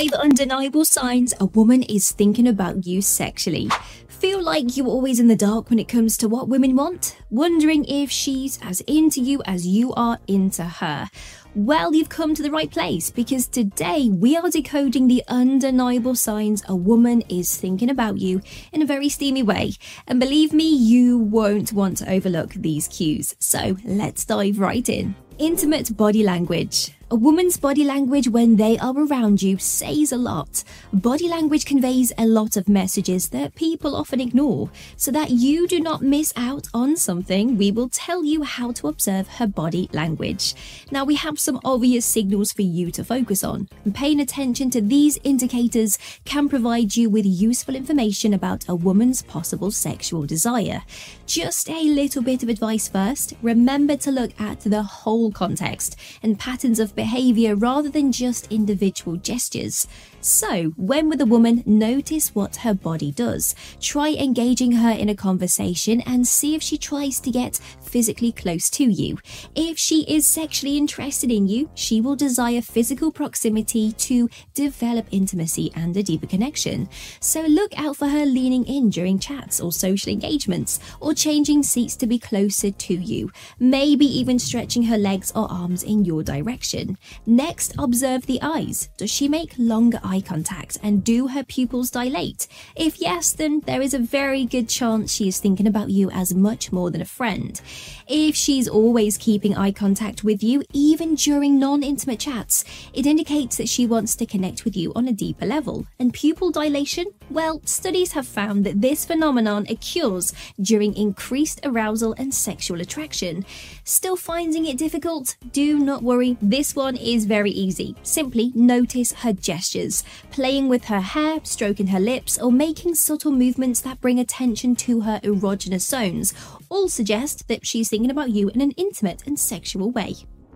Five undeniable signs a woman is thinking about you sexually. Feel like you're always in the dark when it comes to what women want? Wondering if she's as into you as you are into her? Well, you've come to the right place because today we are decoding the undeniable signs a woman is thinking about you in a very steamy way. And believe me, you won't want to overlook these cues. So let's dive right in. Intimate body language. A woman's body language when they are around you says a lot. Body language conveys a lot of messages that people often ignore. So that you do not miss out on something, we will tell you how to observe her body language. Now, we have some obvious signals for you to focus on. Paying attention to these indicators can provide you with useful information about a woman's possible sexual desire. Just a little bit of advice first remember to look at the whole context and patterns of behavior rather than just individual gestures. So, when with a woman, notice what her body does. Try engaging her in a conversation and see if she tries to get physically close to you. If she is sexually interested in you, she will desire physical proximity to develop intimacy and a deeper connection. So, look out for her leaning in during chats or social engagements, or changing seats to be closer to you, maybe even stretching her legs or arms in your direction. Next, observe the eyes. Does she make longer eye contact and do her pupils dilate? If yes, then there is a very good chance she is thinking about you as much more than a friend. If she's always keeping eye contact with you, even during non intimate chats, it indicates that she wants to connect with you on a deeper level. And pupil dilation? Well, studies have found that this phenomenon occurs during increased arousal and sexual attraction. Still finding it difficult? Do not worry, this one is very easy. Simply notice her gestures, playing with her hair, stroking her lips, or making subtle movements that bring attention to her erogenous zones, all suggest that she's thinking about you in an intimate and sexual way.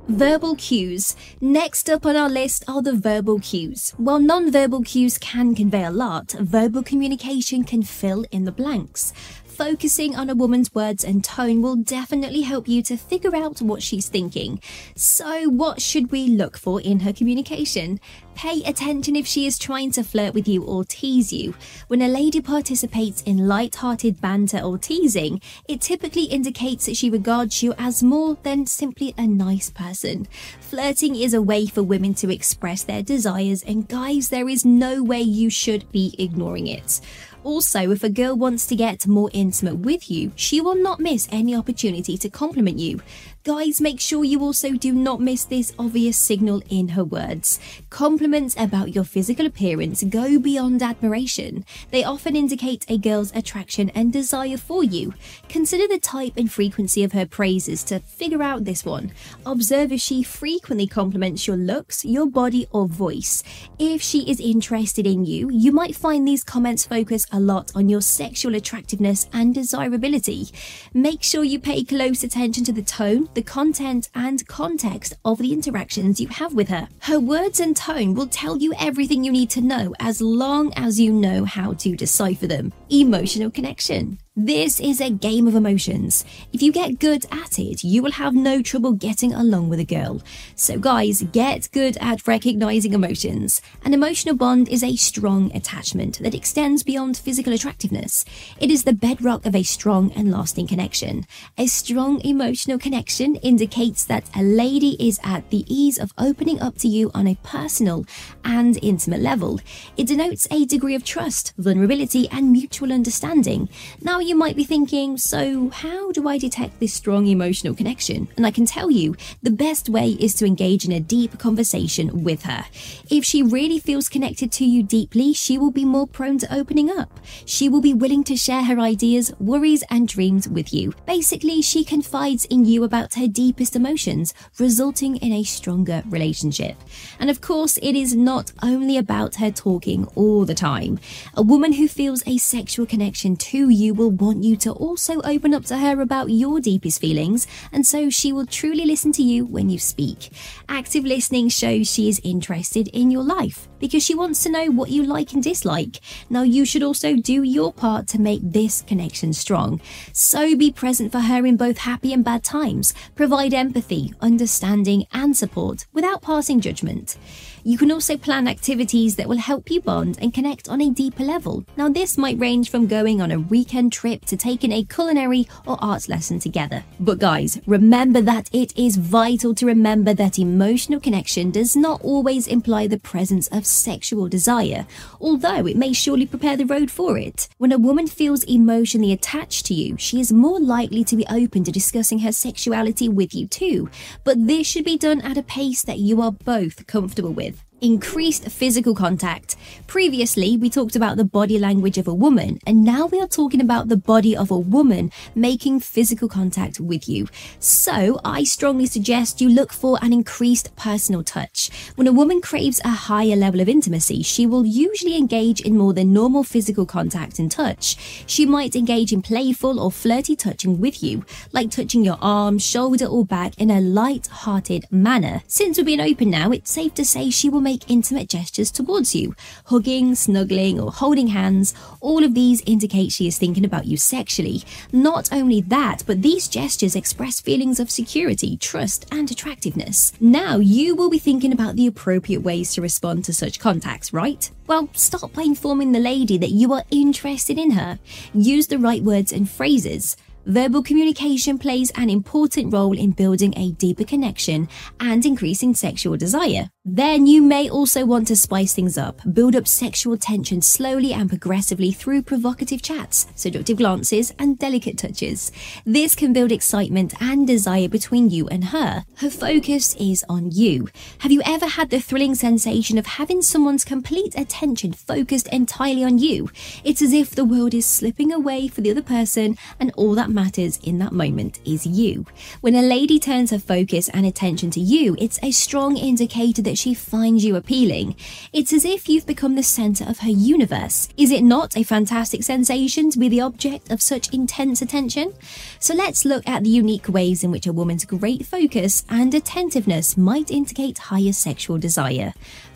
Verbal cues. Next up on our list are the verbal cues. While non-verbal cues can convey a lot, verbal communication can fill in the blanks. Focusing on a woman's words and tone will definitely help you to figure out what she's thinking. So, what should we look for in her communication? Pay attention if she is trying to flirt with you or tease you. When a lady participates in light-hearted banter or teasing, it typically indicates that she regards you as more than simply a nice person. Flirting is a way for women to express their desires, and guys, there is no way you should be ignoring it. Also, if a girl wants to get more intimate with you, she will not miss any opportunity to compliment you. Guys, make sure you also do not miss this obvious signal in her words. Compliments about your physical appearance go beyond admiration. They often indicate a girl's attraction and desire for you. Consider the type and frequency of her praises to figure out this one. Observe if she frequently compliments your looks, your body, or voice. If she is interested in you, you might find these comments focus a lot on your sexual attractiveness and desirability. Make sure you pay close attention to the tone, the content and context of the interactions you have with her. Her words and tone will tell you everything you need to know as long as you know how to decipher them. Emotional connection. This is a game of emotions. If you get good at it, you will have no trouble getting along with a girl. So, guys, get good at recognizing emotions. An emotional bond is a strong attachment that extends beyond physical attractiveness. It is the bedrock of a strong and lasting connection. A strong emotional connection indicates that a lady is at the ease of opening up to you on a personal and intimate level. It denotes a degree of trust, vulnerability, and mutual understanding. Now, you might be thinking, so how do I detect this strong emotional connection? And I can tell you, the best way is to engage in a deep conversation with her. If she really feels connected to you deeply, she will be more prone to opening up. She will be willing to share her ideas, worries, and dreams with you. Basically, she confides in you about her deepest emotions, resulting in a stronger relationship. And of course, it is not only about her talking all the time. A woman who feels a sexual connection to you will want you to also open up to her about your deepest feelings, and so she will truly listen to you when you speak. Active listening shows she is interested in your life because she wants to know what you like and dislike. Now, you should also do your part to make this connection strong. So be present for her in both happy and bad times. Provide empathy, understanding, and support without passing judgment. You can also plan activities that will help you bond and connect on a deeper level. Now, this might range from going on a weekend trip to taking a culinary or arts lesson together. But, guys, remember that it is vital to remember that emotional connection does not always imply the presence of sexual desire, although it may surely prepare the road for it. When a woman feels emotionally attached to you, she is more likely to be open to discussing her sexuality with you too, but this should be done at a pace that you are both comfortable with increased physical contact. Previously, we talked about the body language of a woman, and now we are talking about the body of a woman making physical contact with you. So, I strongly suggest you look for an increased personal touch. When a woman craves a higher level of intimacy, she will usually engage in more than normal physical contact and touch. She might engage in playful or flirty touching with you, like touching your arm, shoulder, or back in a light hearted manner. Since we're being open now, it's safe to say she will make intimate gestures towards you. Hugging, snuggling, or holding hands, all of these indicate she is thinking about you sexually. Not only that, but these gestures express feelings of security, trust, and attractiveness. Now you will be thinking about the appropriate ways to respond to such contacts, right? Well, start by informing the lady that you are interested in her. Use the right words and phrases. Verbal communication plays an important role in building a deeper connection and increasing sexual desire. Then you may also want to spice things up, build up sexual tension slowly and progressively through provocative chats, seductive glances, and delicate touches. This can build excitement and desire between you and her. Her focus is on you. Have you ever had the thrilling sensation of having someone's complete attention focused entirely on you? It's as if the world is slipping away for the other person and all that matters in that moment is you. When a lady turns her focus and attention to you, it's a strong indicator that she finds you appealing. It's as if you've become the center of her universe. Is it not a fantastic sensation to be the object of such intense attention? So let's look at the unique ways in which a woman's great focus and attentiveness might indicate higher sexual desire.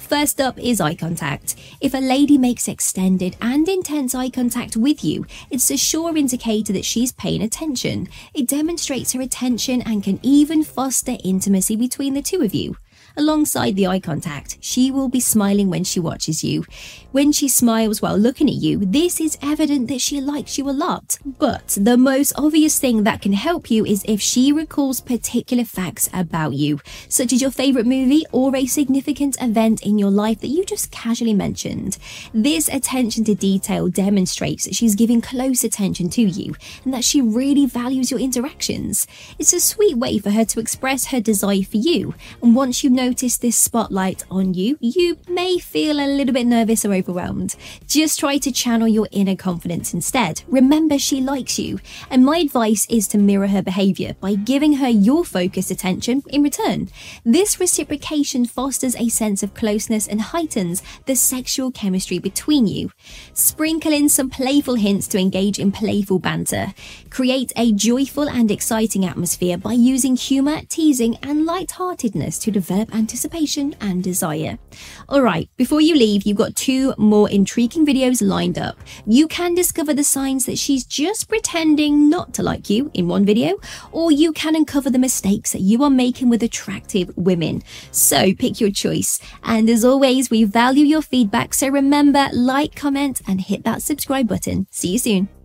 First up is eye contact. If a lady makes extended and intense eye contact with you, it's a sure indicator that she's paying attention. It demonstrates her attention and can even foster intimacy between the two of you. Alongside the eye contact, she will be smiling when she watches you. When she smiles while looking at you, this is evident that she likes you a lot. But the most obvious thing that can help you is if she recalls particular facts about you, such as your favorite movie or a significant event in your life that you just casually mentioned. This attention to detail demonstrates that she's giving close attention to you and that she really values your interactions. It's a sweet way for her to express her desire for you, and once you know notice this spotlight on you, you may feel a little bit nervous or overwhelmed. Just try to channel your inner confidence instead. Remember, she likes you, and my advice is to mirror her behavior by giving her your focused attention in return. This reciprocation fosters a sense of closeness and heightens the sexual chemistry between you. Sprinkle in some playful hints to engage in playful banter. Create a joyful and exciting atmosphere by using humor, teasing, and lightheartedness to develop anticipation, and desire. Alright, before you leave, you've got two more intriguing videos lined up. You can discover the signs that she's just pretending not to like you in one video, or you can uncover the mistakes that you are making with attractive women. So pick your choice. And as always, we value your feedback, so remember, like, comment, and hit that subscribe button. See you soon.